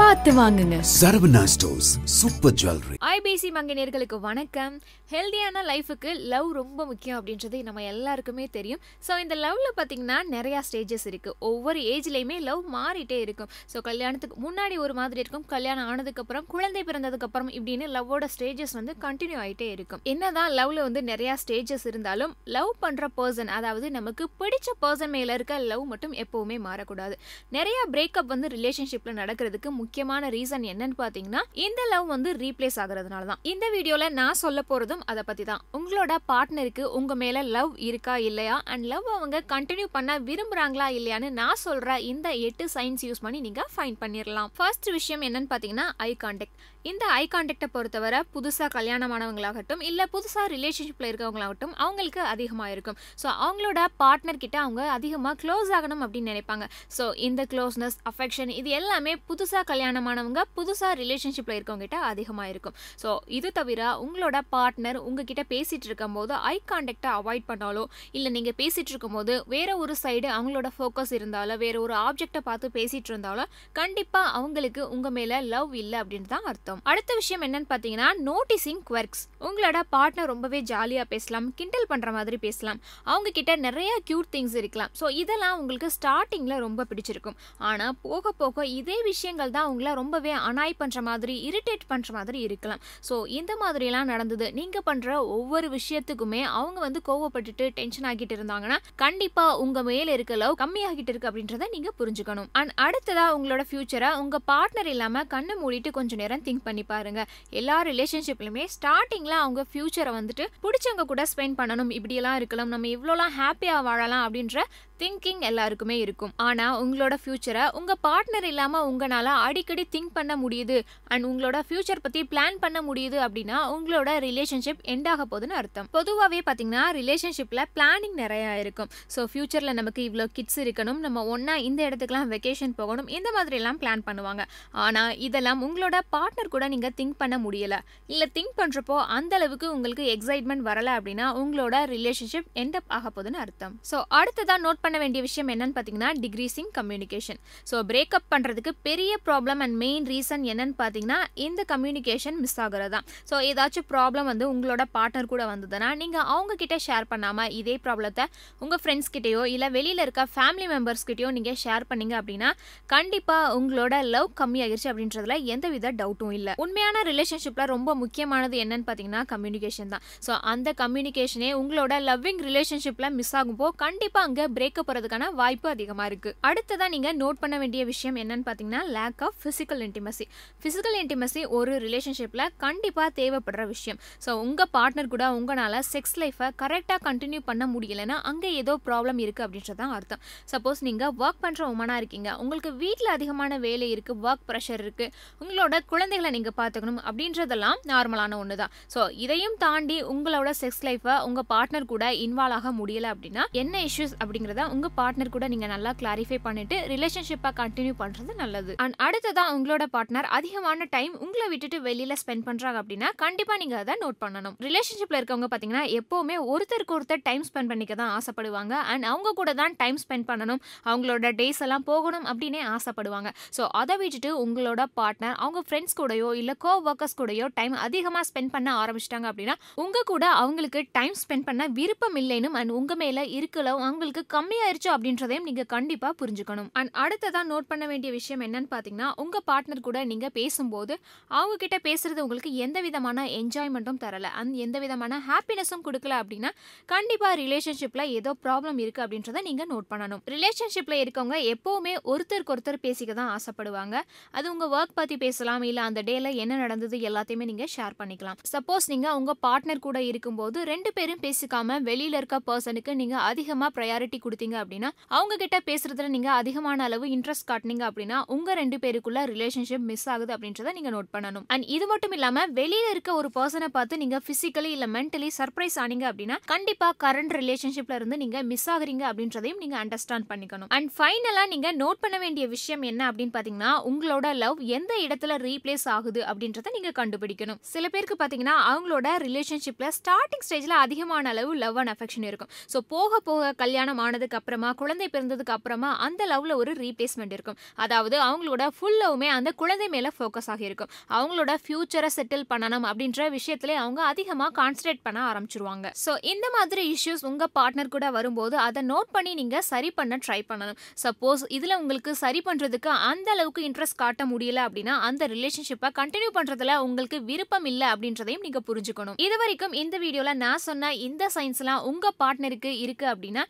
பார்த்து வாங்குங்க. Saravana stores super jewellery IBC மங்கினர்களுக்கு வணக்கம். ஹெல்தியான லைஃபுக்கு லவ் ரொம்ப முக்கியம் அப்படின்றது நம்ம எல்லாருக்குமே தெரியும். ஸோ இந்த லவ்ல பார்த்தீங்கன்னா நிறையா ஸ்டேஜஸ் இருக்குது ஒவ்வொரு ஏஜ்லேயுமே லவ் மாறிட்டே இருக்கும். ஸோ கல்யாணத்துக்கு முன்னாடி ஒரு மாதிரி இருக்கும். கல்யாணம் ஆனதுக்கப்புறம் குழந்தை பிறந்ததுக்கப்புறம் இப்படின்னு லவ்வோட ஸ்டேஜஸ் வந்து கண்டினியூ ஆகிட்டே இருக்கும். என்னதான் லவ்ல வந்து நிறையா ஸ்டேஜஸ் இருந்தாலும் லவ் பண்ணுற பர்சன் அதாவது நமக்கு பிடிச்ச பர்சன் மேலே இருக்க லவ் மட்டும் எப்போவுமே மாறக்கூடாது. நிறைய பிரேக்கப் வந்து ரிலேஷன்ஷிப்பில் நடக்கிறதுக்கு முக்கியமான ரீசன் என்னன்னு பார்த்தீங்கன்னா இந்த லவ் வந்து ரீப்ளேஸ் ஆகுறதுனால தான். இந்த வீடியோல நான் சொல்ல போறதும் அதை பத்தி தான். உங்களோட பார்ட்னருக்கு உங்க மேல லவ் இருக்கா இல்லையா? அண்ட் லவ் அவங்க கண்டினியூ பண்ண விரும்புறாங்களா இல்லையான்னு நான் சொல்ற இந்த எட்டு சைன்ஸ் யூஸ் பண்ணி நீங்க ஃபைன் பண்ணிடலாம் ஃபர்ஸ்ட் விஷயம் என்னன்னு பார்த்தீங்கன்னா ஐ கான்டாக்ட் இந்த ஐ கான்டாக்டை பொறுத்தவரை புதுசாக கல்யாணமானவங்களாகட்டும் இல்லை புதுசாக ரிலேஷன்ஷிப்பில் இருக்கவங்களாகட்டும் அவங்களுக்கு அதிகமாக இருக்கும் ஸோ அவங்களோட பார்ட்னர் கிட்ட அவங்க அதிகமாக க்ளோஸ் ஆகணும் அப்படின்னு நினைப்பாங்க. ஸோ இந்த க்ளோஸ்னஸ் அஃபெக்ஷன் இது எல்லாமே புதுசாக கல்யாணமானவங்க புதுசாக ரிலேஷன்ஷிப்பில் இருக்கவங்ககிட்ட அதிகமாக இருக்கும் ஸோ இது தவிர உங்களோட பார்ட்னர் உங்ககிட்ட பேசிகிட்டு இருக்கும்போது ஐ கான்டாக்டை அவாய்ட் பண்ணாலோ இல்லை நீங்கள் பேசிகிட்டு இருக்கும்போது வேறு ஒரு சைடு அவங்களோட ஃபோக்கஸ் இருந்தாலோ வேறு ஒரு ஆப்ஜெக்டை பார்த்து பேசிகிட்டு இருந்தாலோ கண்டிப்பாக அவங்களுக்கு உங்கள் மேலே லவ் இல்லை அப்படின்னு தான் அர்த்தம். அடுத்த விஷயம் என்னன்னு பார்த்தீங்கன்னா நோட்டீசிங் குவர்க்ஸ் உங்களோட பார்ட்னர் ரொம்பவே ஜாலியாக பேசலாம் கிண்டல் பண்ணுற மாதிரி பேசலாம். அவங்க கிட்ட நிறைய க்யூட் திங்ஸ் இருக்கலாம். ஸோ இதெல்லாம் உங்களுக்கு ஸ்டார்டிங்கில் ரொம்ப பிடிச்சிருக்கும். ஆனால் போக போக இதே விஷயங்கள் தான் உங்களை ரொம்பவே அனாய் பண்ணுற மாதிரி இரிட்டேட் பண்ணுற மாதிரி இருக்கலாம். ஸோ இந்த மாதிரிலாம் நடந்தது. நீங்கள் பண்ணுற ஒவ்வொரு விஷயத்துக்குமே அவங்க வந்து கோவப்பட்டுட்டு டென்ஷன் ஆகிட்டு இருந்தாங்கன்னா கண்டிப்பாக உங்கள் மேலே இருக்க லவ் கம்மியாகிட்டு இருக்கு அப்படின்றத நீங்கள் புரிஞ்சுக்கணும். அண்ட் அடுத்ததாக உங்களோட ஃபியூச்சரை உங்கள் பார்ட்னர் இல்லாமல் கண்ணை மூடிட்டு கொஞ்சம் நேரம் திங்க் பண்ணி பாருங்க. எல்லா ரிலேஷன்ஷிப்லையுமே ஸ்டார்டிங்கில் அவங்க ஃபியூச்சரை வந்துட்டு பிடிச்சவங்க கூட ஸ்பெண்ட் பண்ணணும். இப்படியெல்லாம் இருக்கலாம். நம்ம இவ்வளோலாம் ஹாப்பியாக வாழலாம் அப்படின்ற திங்கிங் எல்லாருக்குமே இருக்கும். ஆனால் உங்களோட ஃப்யூச்சரை உங்கள் பார்ட்னர் இல்லாமல் உங்களால் அடிக்கடி திங்க் பண்ண முடியுது. அண்ட் உங்களோட ஃப்யூச்சர் பற்றி பிளான் பண்ண முடியுது அப்படின்னா உங்களோட ரிலேஷன்ஷிப் எண்ட் ஆக போகுதுன்னு அர்த்தம். பொதுவாகவே பார்த்தீங்கன்னா ரிலேஷன்ஷிப்பில் பிளானிங் நிறையா இருக்கும். ஸோ ஃப்யூச்சரில் நமக்கு இவ்வளோ கிட்ஸ் இருக்கணும். நம்ம ஒன்றா இந்த இடத்துக்குலாம் வெக்கேஷன் போகணும். இந்த மாதிரிலாம் பிளான் பண்ணுவாங்க. ஆனால் இதெல்லாம் உங்களோட பார்ட்னர் கூட நீங்கள் திங்க் பண்ண முடியலை. இல்லை திங்க் பண்ணுறப்போ அந்த அளவுக்கு உங்களுக்கு எக்ஸைட்மெண்ட் வரலை அப்படின்னா உங்களோட ரிலேஷன்ஷிப் எண்ட் அப் ஆக போகுதுன்னு அர்த்தம். ஸோ அடுத்ததான் நோட் பண்ண வேண்டிய விஷயம் என்னன்னு பார்த்தீங்கன்னா டிக்ரீசிங் கம்யூனிகேஷன் ஸோ பிரேக்கப் பண்ணுறதுக்கு பெரிய ப்ராப்ளம் அண்ட் மெயின் ரீசன் என்னன்னு பார்த்தீங்கன்னா இந்த கம்யூனிகேஷன் மிஸ் ஆகுறது தான். ஸோ ஏதாச்சும் ப்ராப்ளம் வந்து உங்களோட பார்ட்னர் கூட வந்ததுன்னா நீங்கள் அவங்க கிட்டே ஷேர் பண்ணாமல் இதே ப்ராப்ளத்தை உங்கள் ஃப்ரெண்ட்ஸ் கிட்டேயோ இல்லை வெளியில் இருக்க ஃபேமிலி மெம்பர்ஸ் கிட்டேயோ நீங்கள் ஷேர் பண்ணீங்க அப்படின்னா கண்டிப்பாக உங்களோட லவ் கம்மியாகிருச்சு அப்படின்றதுல எந்தவித டவுட்டும் இல்லை. உண்மையான ரிலேஷன்ஷிப்பில் ரொம்ப முக்கியமானது என்னன்னு பார்த்தீங்கன்னா கம்யூனிகேஷன் தான். ஸோ அந்த கம்யூனிகேஷனே உங்களோட லவ்விங் ரிலேஷன்ஷிப்பில் மிஸ் ஆகும்போது கண்டிப்பாக அங்கே பிரேக்கப் போகிறதுக்கான வாய்ப்பு அதிகமாக இருக்குது அடுத்ததான் நீங்கள் நோட் பண்ண வேண்டிய விஷயம் என்னன்னு பார்த்தீங்கன்னா lack of physical intimacy physical intimacy ஒரு ரிலேஷன்ஷிப்பில் கண்டிப்பாக தேவைப்படுற விஷயம். ஸோ உங்கள் பார்ட்னர் கூட உங்களால் செக்ஸ் லைஃப்பை கரெக்டாக கண்டினியூ பண்ண முடியலைன்னா அங்கே ஏதோ ப்ராப்ளம் இருக்குது அப்படின்றதான் அர்த்தம். சப்போஸ் நீங்கள் ஒர்க் பண்ணுற உமனாக இருக்கீங்க. உங்களுக்கு வீட்டில் அதிகமான வேலை இருக்குது ஒர்க் ப்ரெஷர் இருக்குது உங்களோட குழந்தைகளை நீங்கள் பார்த்துக்கணும் அப்படின்றதெல்லாம் நார்மலான ஒன்று தான் ஸோ இதையும் தாண்டி உங்களோட செக்ஸ் லைஃப்பை உங்கள் பார்ட்னர் கூட இன்வால்வ் ஆக முடியலை அப்படின்னா என்ன இஷ்யூஸ் அப்படிங்கிறத உங்கள் பார்ட்னர் கூட நீங்கள் நல்லா கிளாரிஃபை பண்ணிட்டு ரிலேஷன்ஷிப்பாக கண்டினியூ பண்ணுறது நல்லது. அண்ட் அடுத்ததான் உங்களோட பார்ட்னர் அதிகமான டைம் உங்களை விட்டுட்டு வெளியில் ஸ்பெண்ட் பண்ணுறாங்க அப்படின்னா கண்டிப்பாக நீங்கள் அதை நோட் பண்ணணும். ரிலேஷன்ஷிப்பில் இருக்கவங்க பார்த்தீங்கன்னா எப்போவுமே ஒருத்தருக்கு ஒருத்தர் டைம் ஸ்பெண்ட் பண்ணிக்க தான் ஆசைப்படுவாங்க. அண்ட் அவங்க கூட தான் டைம் ஸ்பெண்ட் பண்ணணும். அவங்களோட டேஸ் எல்லாம் போகணும் அப்படின்னே ஆசைப்படுவாங்க. ஸோ அதை விட்டுட்டு உங்களோட பார்ட்னர் அவங்க ஃப்ரெண்ட்ஸ் கூடயோ இல்லை கோ ஒர்க்கர்ஸ் கூடயோ டைம் அதிகமாக ஸ்பெண்ட் பண்ண ஆரம்பிச்சிட்டாங்க அப்படின்னா உங்கள் கூட அவங்களுக்கு டைம் ஸ்பெண்ட் பண்ண விருப்பம் இல்லைனும் அண்ட் உங்கள் மேலே இருக்கலோ அவங்களுக்கு ஆயிடுச்சு அப்படின்றதையும் நீங்க கண்டிப்பாக புரிஞ்சுக்கணும். அண்ட் அடுத்ததான் நோட் பண்ண வேண்டிய விஷயம் என்னன்னு பாத்தீங்கன்னா உங்க பார்ட்னர் கூட நீங்க பேசும்போது அவங்க கிட்ட பேசுறது உங்களுக்கு எந்த விதமான என்ஜாய்மெண்ட்டும் தரல. அண்ட் எந்த விதமான ஹாப்பினஸும் கொடுக்கல அப்படின்னா கண்டிப்பாக ரிலேஷன்ஷிப்பில் ஏதோ ப்ராப்ளம் இருக்குது அப்படின்றத நீங்கள் நோட் பண்ணணும். ரிலேஷன்ஷிப்பில் இருக்கவங்க எப்போவுமே ஒருத்தருக்கு ஒருத்தர் பேசிக்க தான் ஆசைப்படுவாங்க. அது உங்கள் ஒர்க் பற்றி பேசலாம் இல்லை அந்த டேல என்ன நடந்தது எல்லாத்தையுமே நீங்கள் ஷேர் பண்ணிக்கலாம். சப்போஸ் நீங்கள் உங்கள் பார்ட்னர் கூட இருக்கும்போது ரெண்டு பேரும் பேசிக்காம வெளியில் இருக்க பர்சனுக்கு நீங்கள் அதிகமாக ப்ரையாரிட்டி கொடுத்தீங்க அப்படின்னா அவங்க கிட்ட பேசுறதுல நீங்கள் அதிகமான அளவு இன்ட்ரெஸ்ட் காட்டினீங்க அப்படின்னா உங்கள் ரெண்டு பேருக்குள்ள ரிலேஷன்ஷிப் மிஸ் ஆகுது அப்படின்றத நீங்கள் நோட் பண்ணணும். அண்ட் இது மட்டும் இல்லாமல் வெளியில இருக்க ஒரு பர்சனை பார்த்து நீங்கள் பிசிக்கலி இல்லை மென்டலி சர்ப்ரைஸ் ஆனீங்க அப்படின்னா கண்டிப்பாக கரண்ட் ரிலேஷன்ஷிப்ல இருந்து நீங்கள் மிஸ் ஆகுறீங்க அப்படின்றதையும் நீங்கள் அண்டர்ஸ்டாண்ட் பண்ணிக்கணும். அண்ட் ஃபைனலாக நீங்கள் நோட் பண்ண வேண்டிய விஷயம் என்ன அப்படின்னு பார்த்தீங்கன்னா உங்களோட லவ் எந்த இடத்துல ரீப்ளேஸ் ஆகுது அப்படின்றத நீங்கள் கண்டுபிடிக்கணும். சில பேருக்கு பார்த்தீங்கன்னா அவங்களோட ரிலேஷன்ஷிப்பில் ஸ்டார்டிங் ஸ்டேஜில் அதிகமான அளவு லவ் அண்ட் அஃபெக்ஷன் இருக்கும். ஸோ போக போக கல்யாணம் ஆனதுக்கு பிறந்ததுக்கு அப்புறமா குழந்தை பிறந்ததுக்கு அப்புறமா அந்த லவ்ல ஒரு ரீப்ளேஸ்மெண்ட் இருக்கும். அதாவது அவங்களோட ஃபுல் லவ்மே அந்த குழந்தை மேல ஃபோக்கஸ் ஆகியிருக்கும் அவங்களோட ஃபியூச்சரை செட்டில் பண்ணணும் அப்படின்ற விஷயத்துல அவங்க அதிகமாக கான்சன்ட்ரேட் பண்ண ஆரம்பிச்சிருவாங்க. ஸோ இந்த மாதிரி இஷ்யூஸ் உங்க பார்ட்னர் கூட வரும்போது அதை நோட் பண்ணி நீங்க சரி பண்ண ட்ரை பண்ணணும். சப்போஸ் இதுல உங்களுக்கு சரி பண்றதுக்கு அந்த அளவுக்கு இன்ட்ரெஸ்ட் காட்ட முடியல அப்படின்னா அந்த ரிலேஷன்ஷிப்பை கண்டினியூ பண்றதுல உங்களுக்கு விருப்பம் இல்லை அப்படின்றதையும் நீங்க புரிஞ்சுக்கணும். இது வரைக்கும் இந்த வீடியோல நான் சொன்ன இந்த சயின்ஸ்லாம் உங்க பார்ட்னருக்கு இருக்கு அப்படின்னா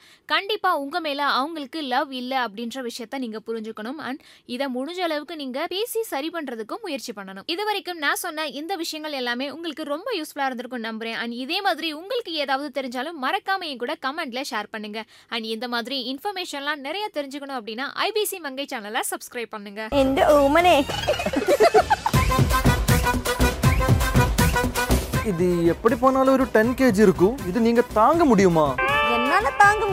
கண்டிப்பாக உங்கள் மேலே அவங்களுக்கு லவ் இல்ல அப்படின்ற விஷயத்த நீங்க புரிஞ்சுக்கணும். அண்ட் இதை முடிஞ்ச அளவுக்கு நீங்க பேசி சரி பண்றதுக்கும் முயற்சி பண்ணணும். இது வரைக்கும் நான் சொன்ன இந்த விஷயங்கள் எல்லாமே உங்களுக்கு ரொம்ப யூஸ்ஃபுல்லா இருந்திருக்கும் நம்புறேன். அண்ட் இதே மாதிரி உங்களுக்கு ஏதாவது தெரிஞ்சாலும் மறக்காம கூட கமெண்ட்ல ஷேர் பண்ணுங்க. அண்ட் இந்த மாதிரி இன்ஃபர்மேஷன்லாம் நிறைய தெரிஞ்சுக்கணும் அப்படின்னா ஐபிசி மங்கை சேனலை சப்ஸ்கிரைப் பண்ணுங்க. உமனே இது எப்படி போனாலும் ஒரு டென் கேஜி இருக்கும். இது நீங்க தாங்க முடியுமா? என்னால தாங்க